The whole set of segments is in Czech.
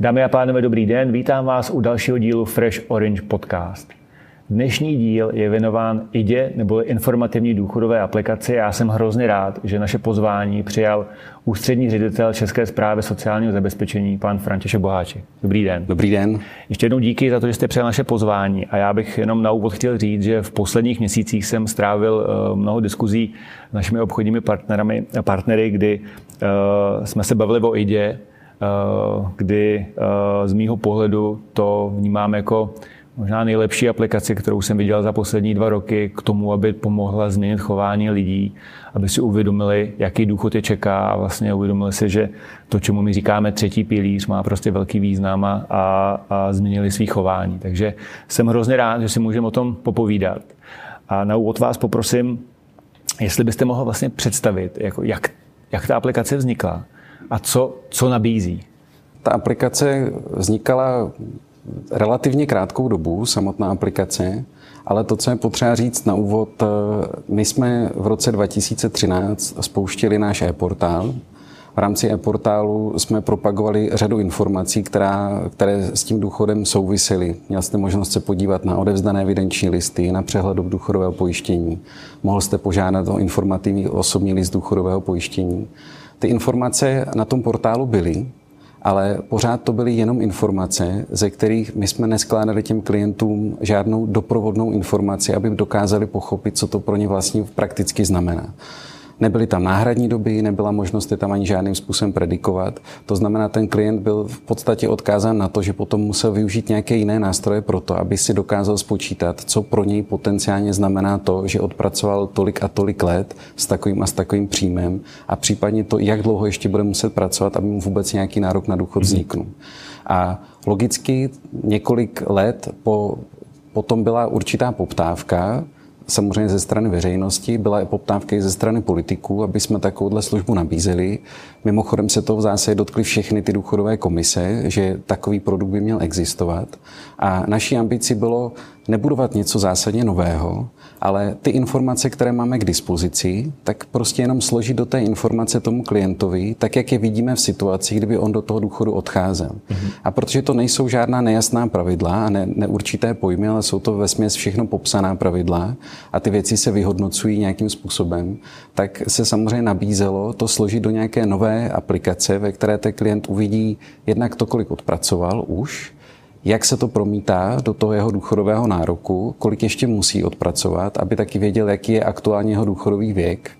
Dámy a pánové, dobrý den. Vítám vás u dalšího dílu Fresh Orange Podcast. Dnešní díl je věnován IDě nebo informativní důchodové aplikaci. Já jsem hrozně rád, že naše pozvání přijal ústřední ředitel České zprávy sociálního zabezpečení, pan František Boháči. Dobrý den. Dobrý den. Ještě jednou díky za to, že jste přijal naše pozvání. A já bych jenom na úvod chtěl říct, že v posledních měsících jsem strávil eh, mnoho diskuzí s našimi obchodními partnerami, partnery, kdy uh, jsme se bavili o IDě, uh, kdy z mýho pohledu to vnímám jako možná nejlepší aplikaci, kterou jsem viděl za poslední dva roky k tomu, aby pomohla změnit chování lidí, aby si uvědomili, jaký důchod je čeká a vlastně uvědomili si, že to, čemu my říkáme třetí pilíř, má prostě velký význam a, a změnili svý chování. Takže jsem hrozně rád, že si můžeme o tom popovídat. A na úvod vás poprosím, jestli byste mohl vlastně představit, jako jak, jak ta aplikace vznikla a co, co nabízí. Ta aplikace vznikala relativně krátkou dobu, samotná aplikace, ale to, co je potřeba říct na úvod, eh, my jsme v roce 2013 spouštili náš e-portál. V rámci e-portálu jsme propagovali řadu informací, která, které s tím důchodem souvisely. Měl jste možnost se podívat na odevzdané evidenční listy, na přehled důchodového pojištění. Mohl jste požádat o informativní osobní list důchodového pojištění. Ty informace na tom portálu byly, ale pořád to byly jenom informace, ze kterých my jsme neskládali těm klientům žádnou doprovodnou informaci, aby dokázali pochopit, co to pro ně vlastně prakticky znamená. Nebyly tam náhradní doby, nebyla možnost je tam ani žádným způsobem predikovat. To znamená, ten klient byl v podstatě odkázán na to, že potom musel využít nějaké jiné nástroje pro to, aby si dokázal spočítat, co pro něj potenciálně znamená to, že odpracoval tolik a tolik let s takovým a s takovým příjmem a případně to, jak dlouho ještě bude muset pracovat, aby mu vůbec nějaký nárok na důchod mhm. vzniknul. A logicky několik let po Potom byla určitá poptávka, samozřejmě ze strany veřejnosti, byla i poptávka i ze strany politiků, aby jsme takovouhle službu nabízeli. Mimochodem se to v zásadě dotkly všechny ty důchodové komise, že takový produkt by měl existovat. A naší ambici bylo nebudovat něco zásadně nového, ale ty informace, které máme k dispozici, tak prostě jenom složit do té informace tomu klientovi, tak jak je vidíme v situaci, kdyby on do toho důchodu odcházel. Mm-hmm. A protože to nejsou žádná nejasná pravidla a ne, neurčité pojmy, ale jsou to ve směs všechno popsaná pravidla a ty věci se vyhodnocují nějakým způsobem, tak se samozřejmě nabízelo to složit do nějaké nové aplikace, ve které ten klient uvidí jednak to, kolik odpracoval už, jak se to promítá do toho jeho důchodového nároku, kolik ještě musí odpracovat, aby taky věděl, jaký je aktuálně jeho důchodový věk,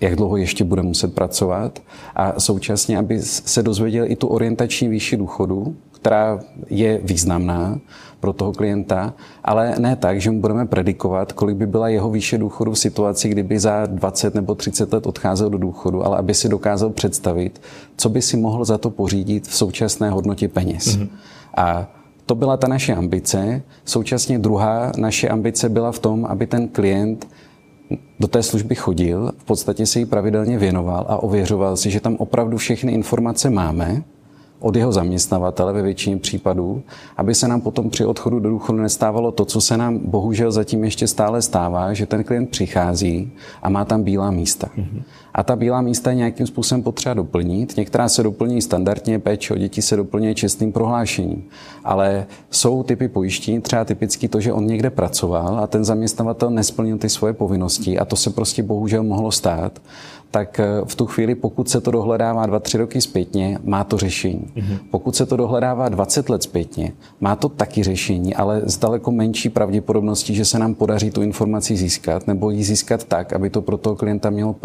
jak dlouho ještě bude muset pracovat a současně, aby se dozvěděl i tu orientační výši důchodu, která je významná pro toho klienta, ale ne tak, že mu budeme predikovat, kolik by byla jeho výše důchodu v situaci, kdyby za 20 nebo 30 let odcházel do důchodu, ale aby si dokázal představit, co by si mohl za to pořídit v současné hodnotě peněz. Mm-hmm. A to byla ta naše ambice. Současně druhá naše ambice byla v tom, aby ten klient do té služby chodil, v podstatě se jí pravidelně věnoval a ověřoval si, že tam opravdu všechny informace máme, od jeho zaměstnavatele ve většině případů, aby se nám potom při odchodu do důchodu nestávalo to, co se nám bohužel zatím ještě stále stává, že ten klient přichází a má tam bílá místa. Mm-hmm. A ta bílá místa je nějakým způsobem potřeba doplnit. Některá se doplní standardně, péče o děti se doplňuje čestným prohlášením. Ale jsou typy pojištění, třeba typicky to, že on někde pracoval a ten zaměstnavatel nesplnil ty svoje povinnosti a to se prostě bohužel mohlo stát tak eh, v tu chvíli, pokud se to dohledává 2-3 roky zpětně, má to řešení. Mm-hmm. Pokud se to dohledává 20 let zpětně, má to taky řešení, ale s daleko menší pravděpodobností, že se nám podaří tu informaci získat, nebo ji získat tak, aby to pro toho klienta mělo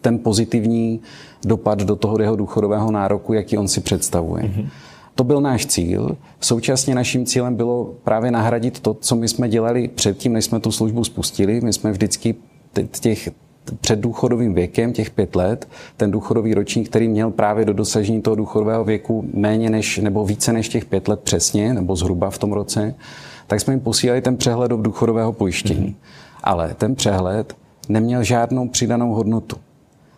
ten pozitivní dopad do toho jeho důchodového nároku, jaký on si představuje. Mm-hmm. To byl náš cíl. Současně naším cílem bylo právě nahradit to, co my jsme dělali předtím, než jsme tu službu spustili. My jsme vždycky těch před důchodovým věkem, těch pět let, ten důchodový ročník, který měl právě do dosažení toho důchodového věku méně než, nebo více než těch pět let přesně, nebo zhruba v tom roce, tak jsme jim posílali ten přehled do důchodového pojištění. Mm-hmm. Ale ten přehled neměl žádnou přidanou hodnotu.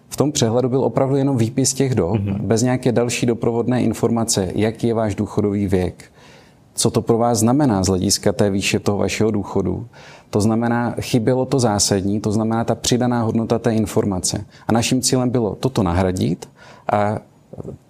V tom přehledu byl opravdu jenom výpis těch dob, mm-hmm. bez nějaké další doprovodné informace, jaký je váš důchodový věk, co to pro vás znamená z hlediska té výše toho vašeho důchodu. To znamená, chybělo to zásadní, to znamená ta přidaná hodnota té informace. A naším cílem bylo toto nahradit a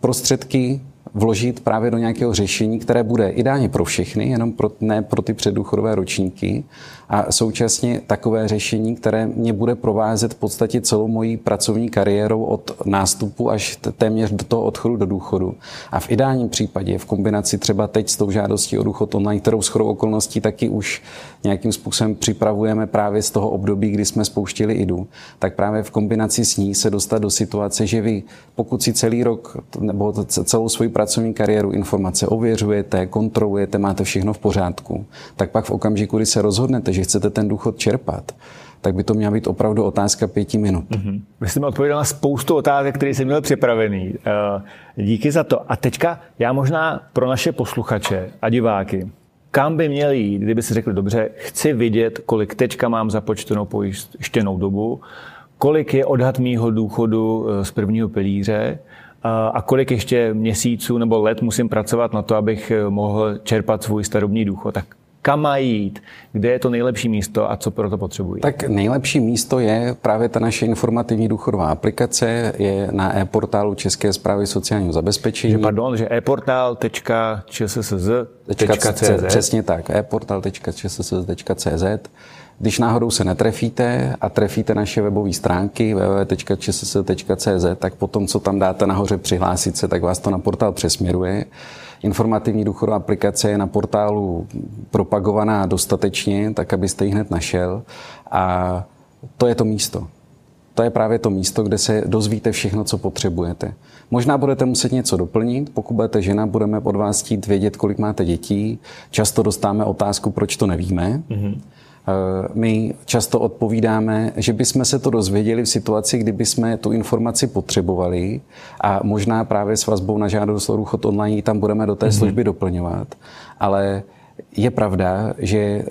prostředky vložit právě do nějakého řešení, které bude ideálně pro všechny, jenom pro, ne pro ty předdůchodové ročníky, a současně takové řešení, které mě bude provázet v podstatě celou moji pracovní kariérou od nástupu až téměř do toho odchodu do důchodu. A v ideálním případě v kombinaci třeba teď s tou žádostí o důchod online, kterou s okolností taky už nějakým způsobem připravujeme právě z toho období, kdy jsme spouštili IDU, tak právě v kombinaci s ní se dostat do situace, že vy, pokud si celý rok nebo celou svoji pracovní kariéru informace ověřujete, kontrolujete, máte všechno v pořádku, tak pak v okamžiku, kdy se rozhodnete, že chcete ten důchod čerpat, tak by to měla být opravdu otázka pěti minut. Mm-hmm. Vy jste mi odpověděl na spoustu otázek, které jsem měl připravený. Eh, díky za to. A teďka já možná pro naše posluchače a diváky, kam by měli jít, kdyby si řekli, dobře, chci vidět, kolik teďka mám započtenou pojištěnou dobu, kolik je odhad mýho důchodu eh, z prvního pilíře a kolik ještě měsíců nebo let musím pracovat na to, abych mohl čerpat svůj starobní důchod. Tak kam mají jít, kde je to nejlepší místo a co pro to potřebují? Tak nejlepší místo je právě ta naše informativní důchodová aplikace, je na e-portálu České zprávy sociálního zabezpečení. Že pardon, že e-portal.čssz.cz Přesně tak, e-portal.čssz.cz když náhodou se netrefíte a trefíte naše webové stránky www.čsss.cz, tak potom, co tam dáte nahoře přihlásit se, tak vás to na portál přesměruje. Informativní důchodová aplikace je na portálu propagovaná dostatečně, tak abyste ji hned našel. A to je to místo. To je právě to místo, kde se dozvíte všechno, co potřebujete. Možná budete muset něco doplnit. Pokud budete žena, budeme od vás chtít vědět, kolik máte dětí. Často dostáme otázku, proč to nevíme. Mm-hmm. Eh, my často odpovídáme, že bychom se to dozvěděli v situaci, kdyby jsme tu informaci potřebovali a možná právě s vazbou na žádost o důchod online tam budeme do té mm-hmm. služby doplňovat. Ale je pravda, že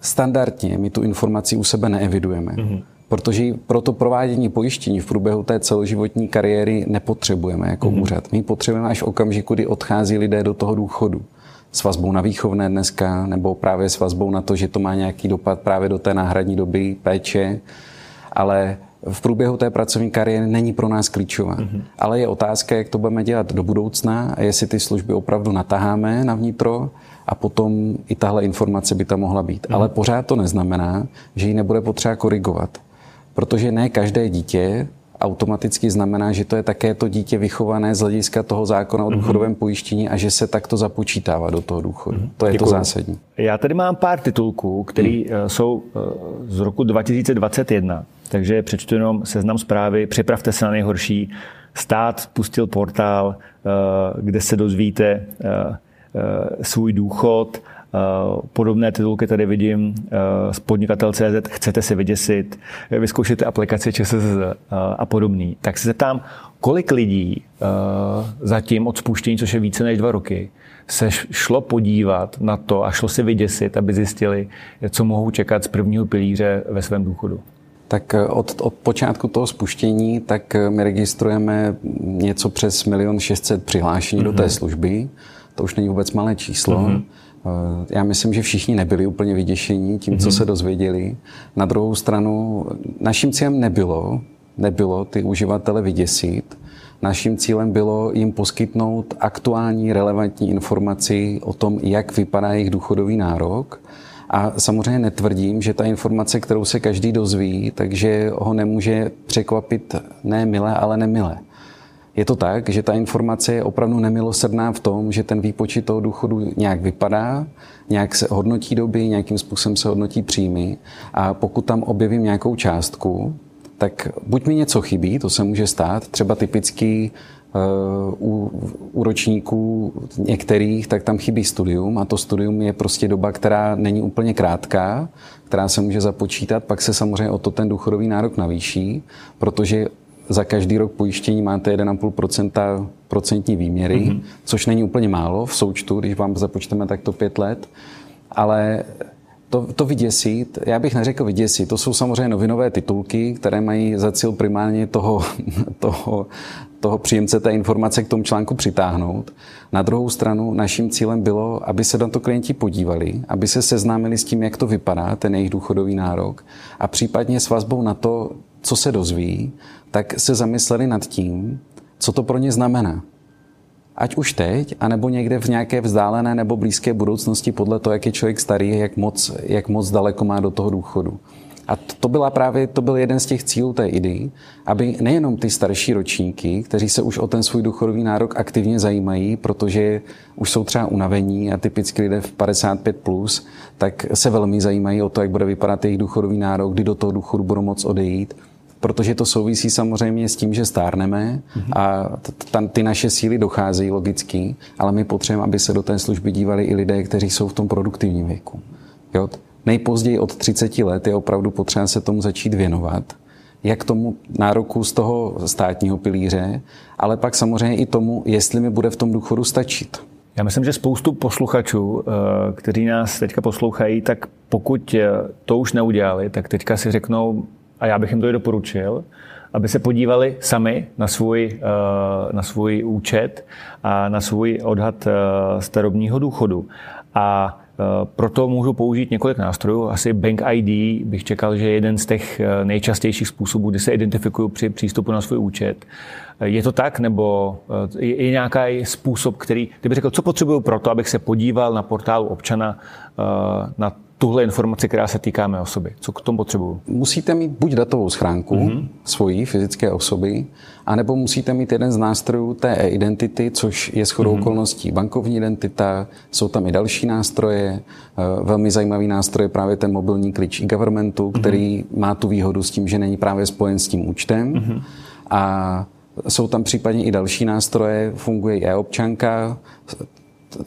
standardně my tu informaci u sebe neevidujeme. Mm-hmm. Protože pro to provádění pojištění v průběhu té celoživotní kariéry nepotřebujeme jako mm-hmm. úřad. My potřebujeme až v okamžiku, kdy odchází lidé do toho důchodu s vazbou na výchovné dneska, nebo právě s vazbou na to, že to má nějaký dopad právě do té náhradní doby péče, ale v průběhu té pracovní kariéry není pro nás klíčová. Mm-hmm. Ale je otázka, jak to budeme dělat do budoucna a jestli ty služby opravdu nataháme na vnitro a potom i tahle informace by tam mohla být. Mm-hmm. Ale pořád to neznamená, že ji nebude potřeba korigovat. Protože ne každé dítě automaticky znamená, že to je také to dítě vychované z hlediska toho zákona o mhm. důchodovém pojištění a že se takto započítává do toho důchodu. To je Děkuju. to zásadní. Já tady mám pár titulků, které mm. jsou eh, z roku 2021, takže přečtu jenom seznam zprávy, připravte se na nejhorší. Stát spustil portál, eh, kde se dozvíte svůj důchod, Eh, podobné titulky tady vidím z eh, podnikatel.cz, chcete si vyděsit, vyzkoušíte aplikaci ČSS eh, a podobný. Tak se zeptám, kolik lidí zatím od spuštění, což je více než dva roky, se šlo podívat na to a šlo si vyděsit, aby zjistili, co mohou čekat z prvního pilíře ve svém důchodu? Tak od, od počátku toho spuštění tak my registrujeme něco přes milion 600 přihlášení mm-hmm. do té mhm. služby. To už není vůbec malé číslo. Mm-hmm. Eh, já myslím, že všichni nebyli úplně vyděšení tím, mm-hmm. co mhm. se dozvěděli. Na druhou stranu, naším cílem nebylo, nebylo ty uživatele vyděsit. Naším cílem bylo jim poskytnout aktuální, relevantní informaci o tom, jak vypadá jejich důchodový nárok. A samozřejmě netvrdím, že ta informace, kterou se každý dozví, takže ho nemůže překvapit ne milé, ale nemilé. Je to tak, že ta informace je opravdu nemilosrdná v tom, že ten výpočet toho důchodu nějak vypadá, nějak se hodnotí doby, nějakým způsobem se hodnotí příjmy. A pokud tam objevím nějakou částku, tak buď mi něco chybí, to se může stát, třeba typický uh, u, u ročníků některých, tak tam chybí studium a to studium je prostě doba, která není úplně krátká, která se může započítat, pak se samozřejmě o to ten důchodový nárok navýší, protože za každý rok pojištění máte 1,5% procentní výměry, mm-hmm. což není úplně málo v součtu, když vám započteme takto pět let, ale To, to vyděsit, já bych neřekl vyděsit, to jsou samozřejmě novinové titulky, které mají za cíl primárně toho, toho, toho příjemce té informace k tomu článku přitáhnout. Na druhou stranu naším cílem bylo, aby se na to klienti podívali, aby se seznámili s tím, jak to vypadá, ten jejich důchodový nárok a případně s vazbou na to, co se dozví, tak se zamysleli nad tím, co to pro ně znamená. Ať už teď, anebo někde v nějaké vzdálené nebo blízké budoucnosti podle toho, jak je člověk starý, jak moc, jak moc daleko má do toho důchodu. A to, byla právě, to byl jeden z těch cílů té idei, aby nejenom ty starší ročníky, kteří se už o ten svůj důchodový nárok aktivně zajímají, protože už jsou třeba unavení a typicky lidé v 55+, plus, tak se velmi zajímají o to, jak bude vypadat jejich důchodový nárok, kdy do toho důchodu budou moc odejít protože to souvisí samozřejmě s tím, že stárneme a t- ty naše síly docházejí logicky, ale my potřebujeme, aby se do té služby dívali i lidé, kteří jsou v tom produktivním věku. Jo? Nejpozději od 30 let je opravdu potřeba se tomu začít věnovat jak tomu nároku z toho státního pilíře, ale pak samozřejmě i tomu, jestli mi bude v tom důchodu stačit. Já myslím, že spoustu posluchačů, eh, kteří nás teďka poslouchají, tak pokud eh, to už neudělali, tak teďka si řeknou, a já bych jim to i doporučil, aby se podívali sami na svůj, eh, na svůj účet a na svůj odhad eh, starobního důchodu. A eh, proto můžu použít několik nástrojů. Asi Bank ID bych čekal, že je jeden z těch nejčastějších způsobů, kdy se identifikuju při přístupu na svůj účet. Je to tak, nebo je nějaký způsob, který, kdyby řekl, co potřebuju pro to, abych se podíval na portálu občana na tuhle informaci, která se týká mé osoby? Co k tomu potřebuju? Musíte mít buď datovou schránku mm-hmm. svojí fyzické osoby, anebo musíte mít jeden z nástrojů té e-identity, což je shodou mm-hmm. okolností bankovní identita, jsou tam i další nástroje, eh, velmi zajímavý nástroj je právě ten mobilní klíč e-governmentu, mhm. který mm-hmm. má tu výhodu s tím, že není právě spojen s tím účtem. Mm-hmm. A jsou tam případně i další nástroje, funguje i e-občanka,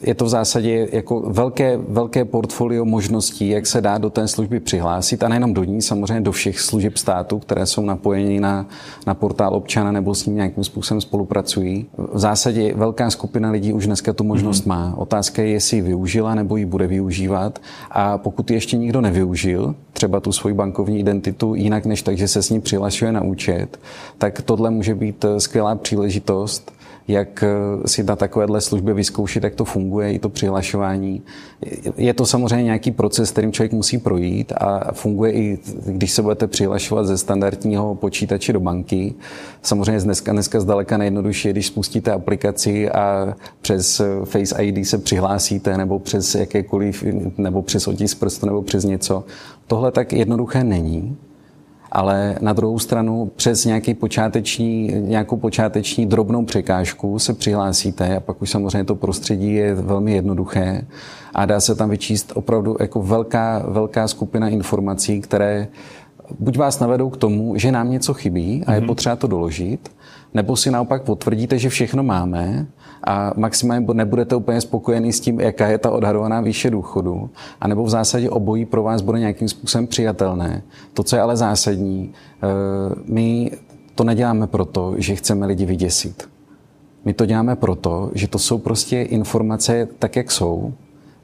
je to v zásadě jako velké, velké portfolio možností, jak se dá do té služby přihlásit a nejenom do ní, samozřejmě do všech služeb státu, které jsou napojeny na, na portál občana nebo s ním nějakým způsobem spolupracují. V zásadě velká skupina lidí už dneska tu možnost mm-hmm. má. Otázka je, jestli ji využila nebo ji bude využívat a pokud ji ještě nikdo nevyužil, třeba tu svoji bankovní identitu jinak než tak, že se s ní přihlašuje na účet, tak tohle může být skvělá příležitost, jak eh, si na takovéhle službě vyzkoušet, jak to funguje, i to přihlašování. Je to samozřejmě nějaký proces, kterým člověk musí projít a funguje i, když se budete přihlašovat ze standardního počítače do banky. Samozřejmě dneska, dneska zdaleka nejjednodušší, když spustíte aplikaci a přes Face ID se přihlásíte, nebo přes jakékoliv, nebo přes otisk prstu, nebo přes něco. Tohle tak jednoduché není ale na druhou stranu přes nějaký počáteční, nějakou počáteční drobnou překážku se přihlásíte a pak už samozřejmě to prostředí je velmi jednoduché a dá se tam vyčíst opravdu jako velká, velká skupina informací, které buď vás navedou k tomu, že nám něco chybí a je mhm. potřeba to doložit, nebo si naopak potvrdíte, že všechno máme a maximálně nebudete úplně spokojený s tím, jaká je ta odhadovaná výše důchodu, anebo v zásadě obojí pro vás bude nějakým způsobem přijatelné. To, co je ale zásadní, eh, my to neděláme proto, že chceme lidi vyděsit. My to děláme proto, že to jsou prostě informace tak, jak jsou,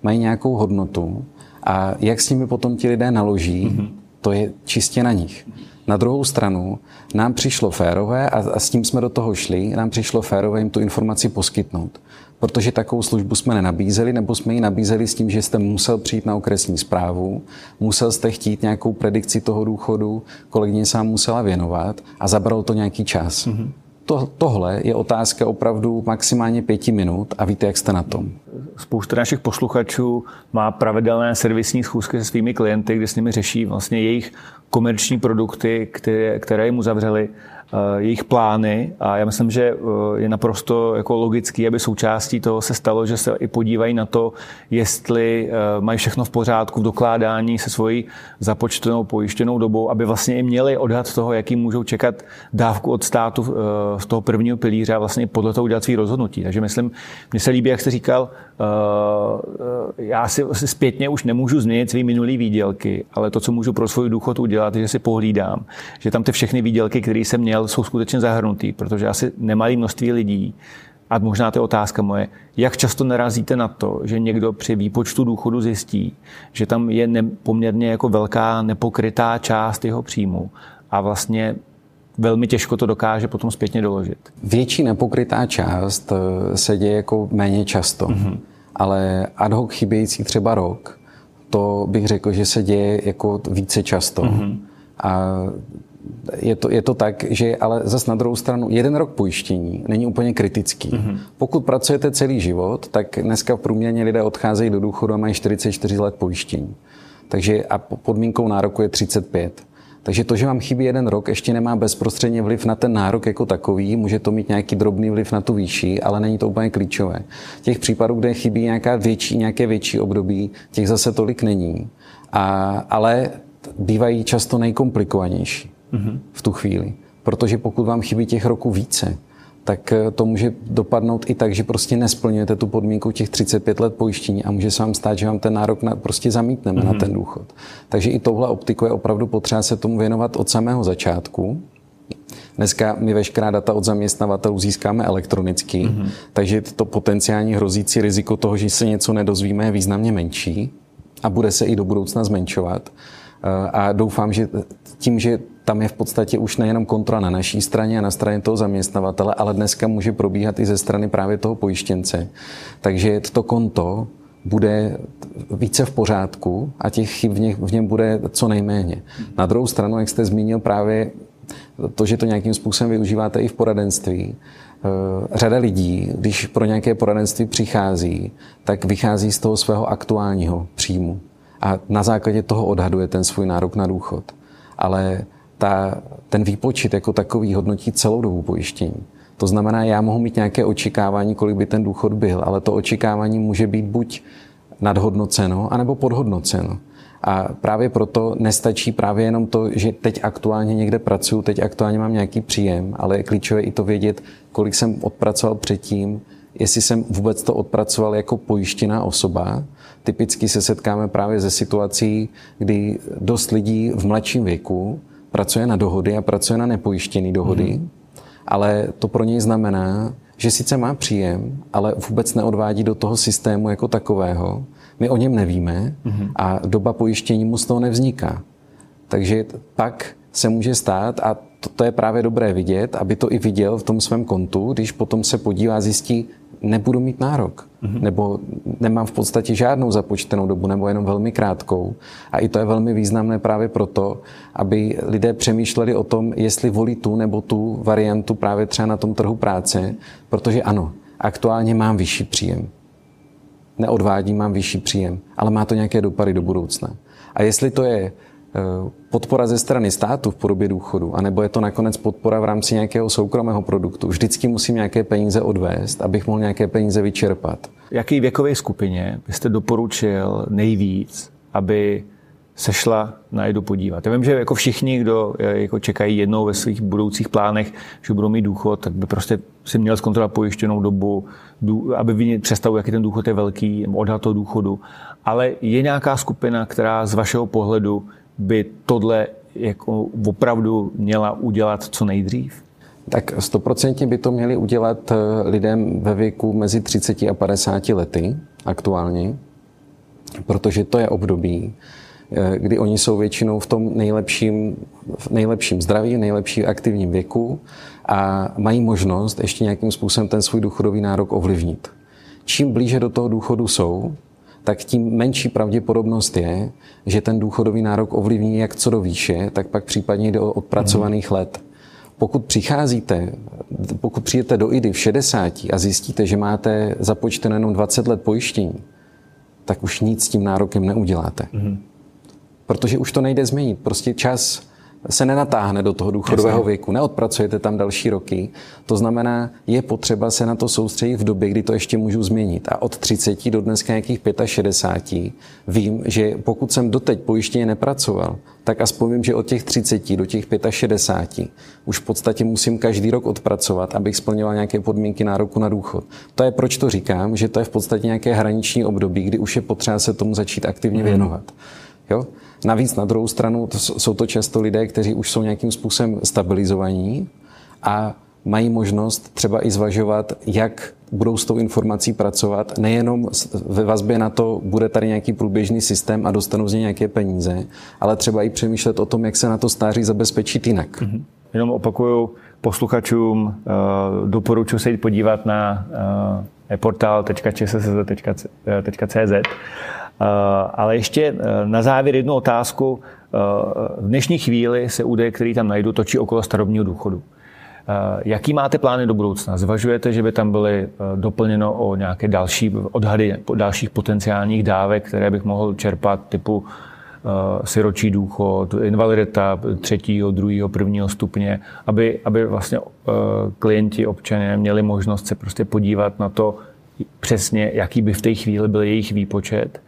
mají nějakou hodnotu a jak s nimi potom ti lidé naloží, mm-hmm. To je čistě na nich. Na druhou stranu nám přišlo férové, a, s tím jsme do toho šli, nám přišlo férové jim tu informaci poskytnout. Protože takovou službu jsme nenabízeli, nebo jsme ji nabízeli s tím, že jste musel přijít na okresní zprávu, musel jste chtít nějakou predikci toho důchodu, kolegyně se musela věnovat a zabralo to nějaký čas. Mm-hmm. To, tohle je otázka opravdu maximálně pěti minut a víte, jak jste na tom. Spousta našich posluchačů má pravidelné servisní schůzky se svými klienty, kde s nimi řeší vlastně jejich komerční produkty, které, které jim uzavřeli, jejich plány a já myslím, že eh, je naprosto jako logický, aby součástí toho se stalo, že se i podívají na to, jestli eh, mají všechno v pořádku v dokládání se svojí započtenou pojištěnou dobou, aby vlastně i měli odhad toho, jaký můžou čekat dávku od státu z toho prvního pilíře a vlastně podle toho udělat svý rozhodnutí. Takže myslím, mně se líbí, jak jste říkal, já si zpětně už nemůžu změnit svý minulý výdělky, ale to, co můžu pro svůj důchod udělat, udělat, že si pohlídám, že tam ty všechny výdělky, které jsem měl, jsou skutečně zahrnutý, protože asi nemalý množství lidí a možná to je otázka moje, jak často narazíte na to, že někdo při výpočtu důchodu zjistí, že tam je ne, poměrně jako velká nepokrytá část jeho příjmu a vlastně velmi těžko to dokáže potom zpětně doložit. Větší nepokrytá část eh, se děje jako méně často, mm-hmm. ale ad hoc chybějící třeba rok, to bych řekl, že se děje jako více často. Mm-hmm. A je to, je to tak, že ale zas na druhou stranu jeden rok pojištění není úplně kritický. Mm-hmm. Pokud pracujete celý život, tak dneska v průměrně lidé odcházejí do důchodu a mají 44 let pojištění. Takže a podmínkou nároku je 35. Takže to, že vám chybí jeden rok, ještě nemá bezprostředně vliv na ten nárok jako takový, může to mít nějaký drobný vliv na tu výši, ale není to úplně klíčové. Těch případů, kde chybí nějaká větší, nějaké větší období, těch zase tolik není. A, ale bývají často nejkomplikovanější mm-hmm. v tu chvíli. Protože pokud vám chybí těch roků více, tak eh, to může dopadnout i tak, že prostě nesplňujete tu podmínku těch 35 let pojištění a může se vám stát, že vám ten nárok na, prostě zamítneme mm-hmm. na mhm. ten důchod. Takže i tohle optiku je opravdu potřeba se tomu věnovat od samého začátku. Dneska my veškerá data od zaměstnavatelů získáme elektronicky, mm-hmm. takže to potenciální hrozící riziko toho, že se něco nedozvíme, je významně menší a bude se i do budoucna zmenšovat. Eh, a doufám, že tím, že tam je v podstatě už nejenom kontrola na naší straně a na straně toho zaměstnavatele, ale dneska může probíhat i ze strany právě toho pojištěnce. Takže to konto bude více v pořádku a těch chyb v, něm, v něm bude co nejméně. Na druhou stranu, jak jste zmínil právě to, že to nějakým způsobem využíváte i v poradenství, eh, řada lidí, když pro nějaké poradenství přichází, tak vychází z toho svého aktuálního příjmu a na základě toho odhaduje ten svůj nárok na důchod. Ale ta, ten výpočet jako takový hodnotí celou dobu pojištění. To znamená, já mohu mít nějaké očekávání, kolik by ten důchod byl, ale to očekávání může být buď nadhodnoceno, anebo podhodnoceno. A právě proto nestačí právě jenom to, že teď aktuálně někde pracuji, teď aktuálně mám nějaký příjem, ale je klíčové i to vědět, kolik jsem odpracoval předtím, jestli jsem vůbec to odpracoval jako pojištěná osoba. Typicky se setkáme právě ze situací, kdy dost lidí v mladším věku pracuje na dohody a pracuje na nepojištěné dohody, mm. ale to pro něj znamená, že sice má příjem, ale vůbec neodvádí do toho systému jako takového. My o něm nevíme mm. a doba pojištění mu z toho nevzniká. Takže pak se může stát, a to, to je právě dobré vidět, aby to i viděl v tom svém kontu, když potom se podívá zjistí, nebudu mít nárok. Mm-hmm. Nebo nemám v podstatě žádnou započtenou dobu, nebo jenom velmi krátkou. A i to je velmi významné právě proto, aby lidé přemýšleli o tom, jestli volí tu nebo tu variantu právě třeba na tom trhu práce, protože ano, aktuálně mám vyšší příjem. Neodvádím, mám vyšší příjem, ale má to nějaké dopady do budoucna. A jestli to je podpora ze strany státu v podobě důchodu, anebo je to nakonec podpora v rámci nějakého soukromého produktu. Vždycky musím nějaké peníze odvést, abych mohl nějaké peníze vyčerpat. Jaký věkové skupině byste doporučil nejvíc, aby se šla na jedu podívat. Já vím, že jako všichni, kdo eh, jako čekají jednou ve svých budoucích plánech, že budou mít důchod, tak by prostě si měl zkontrolovat pojištěnou dobu, aby vidět představu, jaký ten důchod je velký, odhad toho důchodu. Ale je nějaká skupina, která z vašeho pohledu by tohle jako opravdu měla udělat co nejdřív? Tak stoprocentně by to měli udělat eh, lidem ve věku mezi 30 a 50 lety aktuálně, protože to je období, eh, kdy oni jsou většinou v tom nejlepším, v nejlepším zdraví, nejlepším aktivním věku a mají možnost ještě nějakým způsobem ten svůj důchodový nárok ovlivnit. Čím blíže do toho důchodu jsou, tak tím menší pravděpodobnost je, že ten důchodový nárok ovlivní jak co do výše, tak pak případně jde o odpracovaných let. Pokud přicházíte, pokud přijete do IDY v 60 a zjistíte, že máte započtené jenom 20 let pojištění, tak už nic s tím nárokem neuděláte. Mm-hmm. Protože už to nejde změnit. Prostě čas se nenatáhne do toho důchodového věku, neodpracujete tam další roky. To znamená, je potřeba se na to soustředit v době, kdy to ještě můžu změnit. A od 30 do dneska nějakých 65 vím, že pokud jsem doteď pojištěně nepracoval, tak aspoň vím, že od těch 30 do těch 65 už v podstatě musím každý rok odpracovat, abych splňoval nějaké podmínky nároku na důchod. To je proč to říkám, že to je v podstatě nějaké hraniční období, kdy už je potřeba se tomu začít aktivně mhm. věnovat. Jo? Navíc na druhou stranu to jsou to často lidé, kteří už jsou nějakým způsobem stabilizovaní a mají možnost třeba i zvažovat, jak budou s tou informací pracovat. Nejenom ve vazbě na to, bude tady nějaký průběžný systém a dostanou z něj nějaké peníze, ale třeba i přemýšlet o tom, jak se na to stáří zabezpečit jinak. Mm-hmm. Jenom opakuju posluchačům, uh, doporučuji se jít podívat na uh, portal.čssz.cz. Uh, ale ještě na závěr jednu otázku. V dnešní chvíli se údaje, který tam najdu, točí okolo starobního důchodu. Jaký máte plány do budoucna? Zvažujete, že by tam byly doplněno o nějaké další odhady dalších potenciálních dávek, které bych mohl čerpat typu siročí důchod, invalidita třetího, druhého, prvního stupně, aby, aby vlastně klienti, občané měli možnost se prostě podívat na to přesně, jaký by v té chvíli byl jejich výpočet.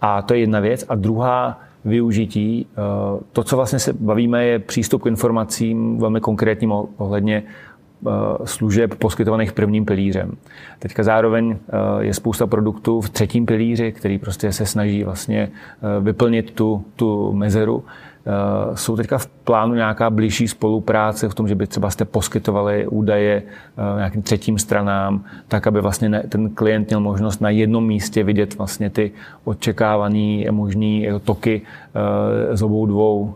A to je jedna věc. A druhá, využití. Eh, to, co vlastně se bavíme, je přístup k informacím velmi konkrétním ohledně eh, služeb poskytovaných prvním pilířem. Teďka zároveň eh, je spousta produktů v třetím pilíři, který prostě se snaží vlastně vyplnit tu, tu mezeru. Eh, jsou teďka v plánu nějaká blížší spolupráce v tom, že by třeba jste poskytovali údaje eh, nějakým třetím stranám, tak aby vlastně ten klient měl možnost na jednom místě vidět vlastně ty očekávané možné toky eh, z obou dvou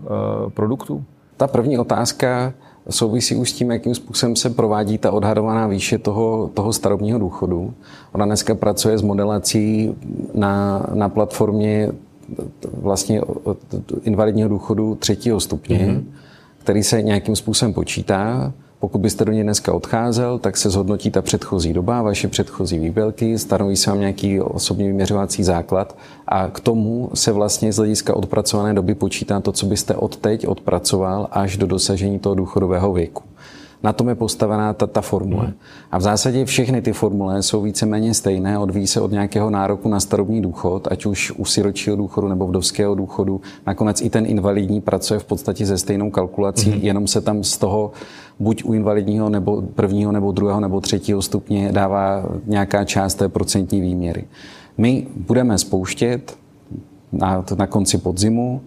produktů? Ta první otázka souvisí už s tím, jakým způsobem se provádí ta odhadovaná výše toho, toho starobního důchodu. Ona dneska pracuje s modelací na, na platformě vlastně invalidního důchodu třetího stupně, mm-hmm. který se nějakým způsobem počítá. Pokud byste do něj dneska odcházel, tak se zhodnotí ta předchozí doba, vaše předchozí výbělky, stanoví se vám nějaký osobní vyměřovací základ a k tomu se vlastně z hlediska odpracované doby počítá to, co byste odteď odpracoval až do dosažení toho důchodového věku. Na tom je postavená ta, ta formule. A v zásadě všechny ty formule jsou víceméně stejné, odvíjí se od nějakého nároku na starobní důchod, ať už u siročího důchodu nebo vdovského důchodu. Nakonec i ten invalidní pracuje v podstatě se stejnou kalkulací, mm-hmm. jenom se tam z toho buď u invalidního nebo prvního nebo druhého nebo třetího stupně dává nějaká část té procentní výměry. My budeme spouštět na, na konci podzimu,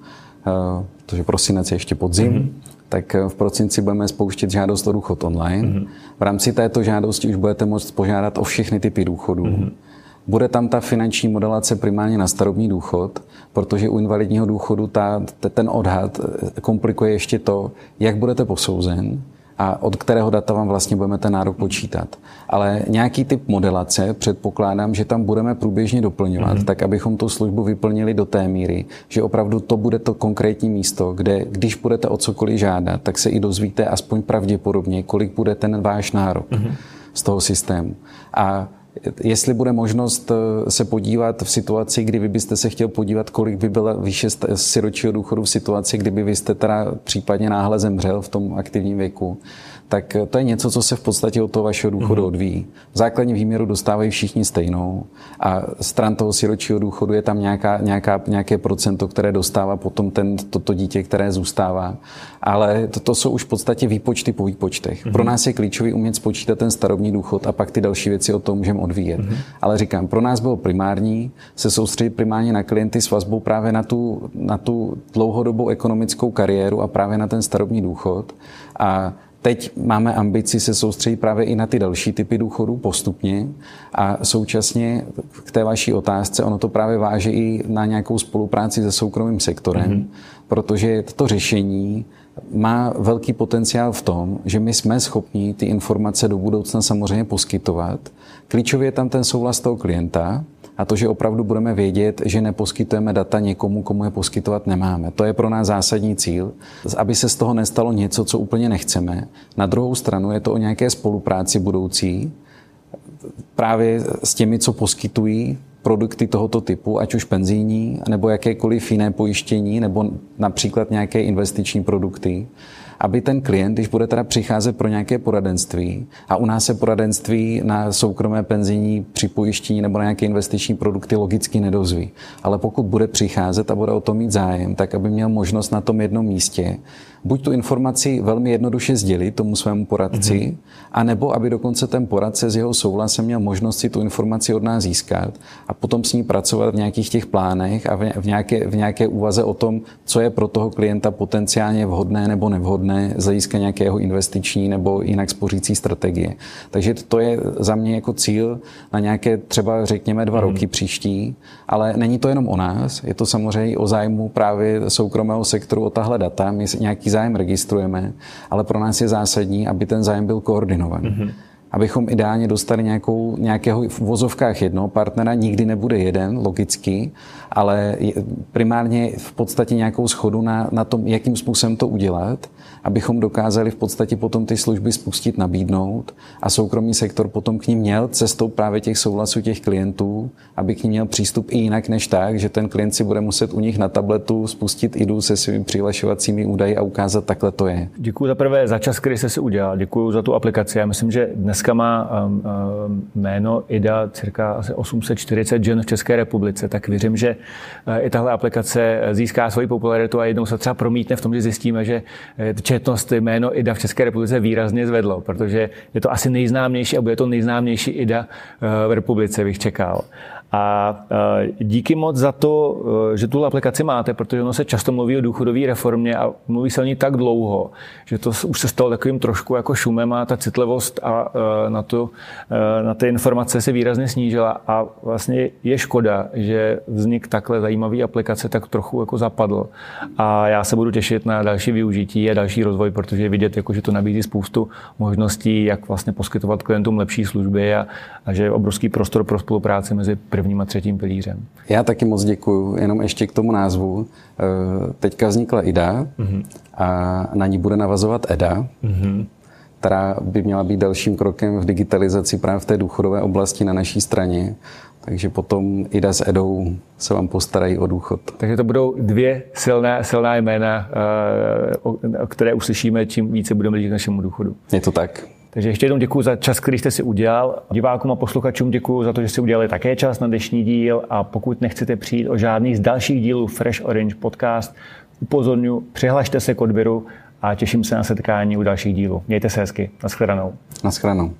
uh, protože prosinec je ještě podzim, mm-hmm tak v prosinci budeme spouštět žádost o důchod online. Mm-hmm. V rámci této žádosti už budete moct požádat o všechny typy důchodů. Mm-hmm. Bude tam ta finanční modelace primárně na starobní důchod, protože u invalidního důchodu ta, ten odhad komplikuje ještě to, jak budete posouzen, a od kterého data vám vlastně budeme ten nárok počítat. Ale nějaký typ modelace předpokládám, že tam budeme průběžně doplňovat, mm-hmm. tak abychom tu službu vyplnili do té míry, že opravdu to bude to konkrétní místo, kde když budete o cokoliv žádat, tak se i dozvíte aspoň pravděpodobně, kolik bude ten váš nárok mm-hmm. z toho systému. A Jestli bude možnost eh, se podívat v situaci, kdy vy byste se chtěl podívat, kolik by byla výše siročího důchodu v situaci, kdyby vy jste teda případně náhle zemřel v tom aktivním věku, tak to je něco, co se v podstatě od toho vašeho důchodu mm-hmm. odvíjí. V základní výměru dostávají všichni stejnou a stran toho siročího důchodu je tam nějaká, nějaká, nějaké procento, které dostává potom ten, toto dítě, které zůstává. Ale to, to jsou už v podstatě výpočty po výpočtech. Mm-hmm. Pro nás je klíčový umět spočítat ten starobní důchod a pak ty další věci o tom můžeme odvíjet. Mm-hmm. Ale říkám, pro nás bylo primární se soustředit primárně na klienty s vazbou právě na tu, na tu dlouhodobou ekonomickou kariéru a právě na ten starobní důchod. A Teď máme ambici se soustředit právě i na ty další typy důchodů postupně a současně k té vaší otázce, ono to právě váže i na nějakou spolupráci se soukromým sektorem, mm-hmm. protože to řešení má velký potenciál v tom, že my jsme schopni ty informace do budoucna samozřejmě poskytovat. Klíčově je tam ten souhlas toho klienta, a to, že opravdu budeme vědět, že neposkytujeme data někomu, komu je poskytovat nemáme. To je pro nás zásadní cíl, aby se z toho nestalo něco, co úplně nechceme. Na druhou stranu je to o nějaké spolupráci budoucí, právě s těmi, co poskytují produkty tohoto typu, ať už penzijní, nebo jakékoliv jiné pojištění, nebo například nějaké investiční produkty, aby ten klient, když bude teda přicházet pro nějaké poradenství, a u nás se poradenství na soukromé penzijní připojištění nebo na nějaké investiční produkty logicky nedozví. Ale pokud bude přicházet a bude o to mít zájem, tak aby měl možnost na tom jednom místě buď tu informaci velmi jednoduše sdělit tomu svému poradci, mm-hmm. anebo aby dokonce ten poradce s jeho souhlasem měl možnost si tu informaci od nás získat a potom s ní pracovat v nějakých těch plánech a v nějaké, v nějaké úvaze o tom, co je pro toho klienta potenciálně vhodné nebo nevhodné z hlediska nějakého investiční nebo jinak spořící strategie. Takže to je za mě jako cíl na nějaké třeba řekněme dva hmm. roky příští, ale není to jenom o nás, je to samozřejmě o zájmu právě soukromého sektoru o tahle data. My nějaký zájem registrujeme, ale pro nás je zásadní, aby ten zájem byl koordinovaný. Hmm abychom ideálně dostali nějakou, nějakého v vozovkách jednoho partnera, nikdy nebude jeden, logicky, ale primárně v podstatě nějakou schodu na, na tom, jakým způsobem to udělat abychom dokázali v podstatě potom ty služby spustit, nabídnout a soukromý sektor potom k ním měl cestou právě těch souhlasů těch klientů, aby k ním měl přístup i jinak než tak, že ten klient si bude muset u nich na tabletu spustit IDU se svými přihlašovacími údaji a ukázat, takhle to je. Děkuji za prvé za čas, který jste si udělal. Děkuji za tu aplikaci. Já myslím, že dneska má um, um, jméno IDA cirka asi 840 žen v České republice, tak věřím, že uh, i tahle aplikace získá svoji popularitu a jednou se třeba promítne v tom, že zjistíme, že uh, četnost jméno IDA v České republice výrazně zvedlo, protože je to asi nejznámější a bude to nejznámější IDA eh, v republice, bych čekal. A díky moc za to, e, že tu aplikaci máte, protože ono se často mluví o důchodové reformě a mluví se o ní tak dlouho, že to už se stalo takovým trošku jako šumem a ta citlivost a e, na, to, e, na ty informace se výrazně snížila a vlastně je škoda, že vznik takhle zajímavé aplikace tak trochu jako zapadl. A já se budu těšit na další využití a další rozvoj, protože je vidět, jako, že to nabízí spoustu možností, jak vlastně poskytovat klientům lepší služby a, a že je obrovský prostor pro spolupráci mezi prvním a třetím pilířem. Já taky moc děkuju, jenom ještě k tomu názvu. Eh, teďka vznikla IDA mm-hmm. a na ní bude navazovat EDA, mm-hmm. která by měla být dalším krokem v digitalizaci právě v té důchodové oblasti na naší straně. Takže potom IDA s EDou se vám postarají o důchod. Takže to budou dvě silné, silná jména, eh, které uslyšíme, čím více budeme lidi k našemu důchodu. Je to tak. Takže ještě jednou děkuji za čas, který jste si udělal. Divákům a posluchačům děkuji za to, že si udělali také čas na dnešní díl a pokud nechcete přijít o žádný z dalších dílů Fresh Orange Podcast, upozorňuji, přihlašte se k odběru a těším se na setkání u dalších dílů. Mějte se hezky. Naschledanou. Naschledanou.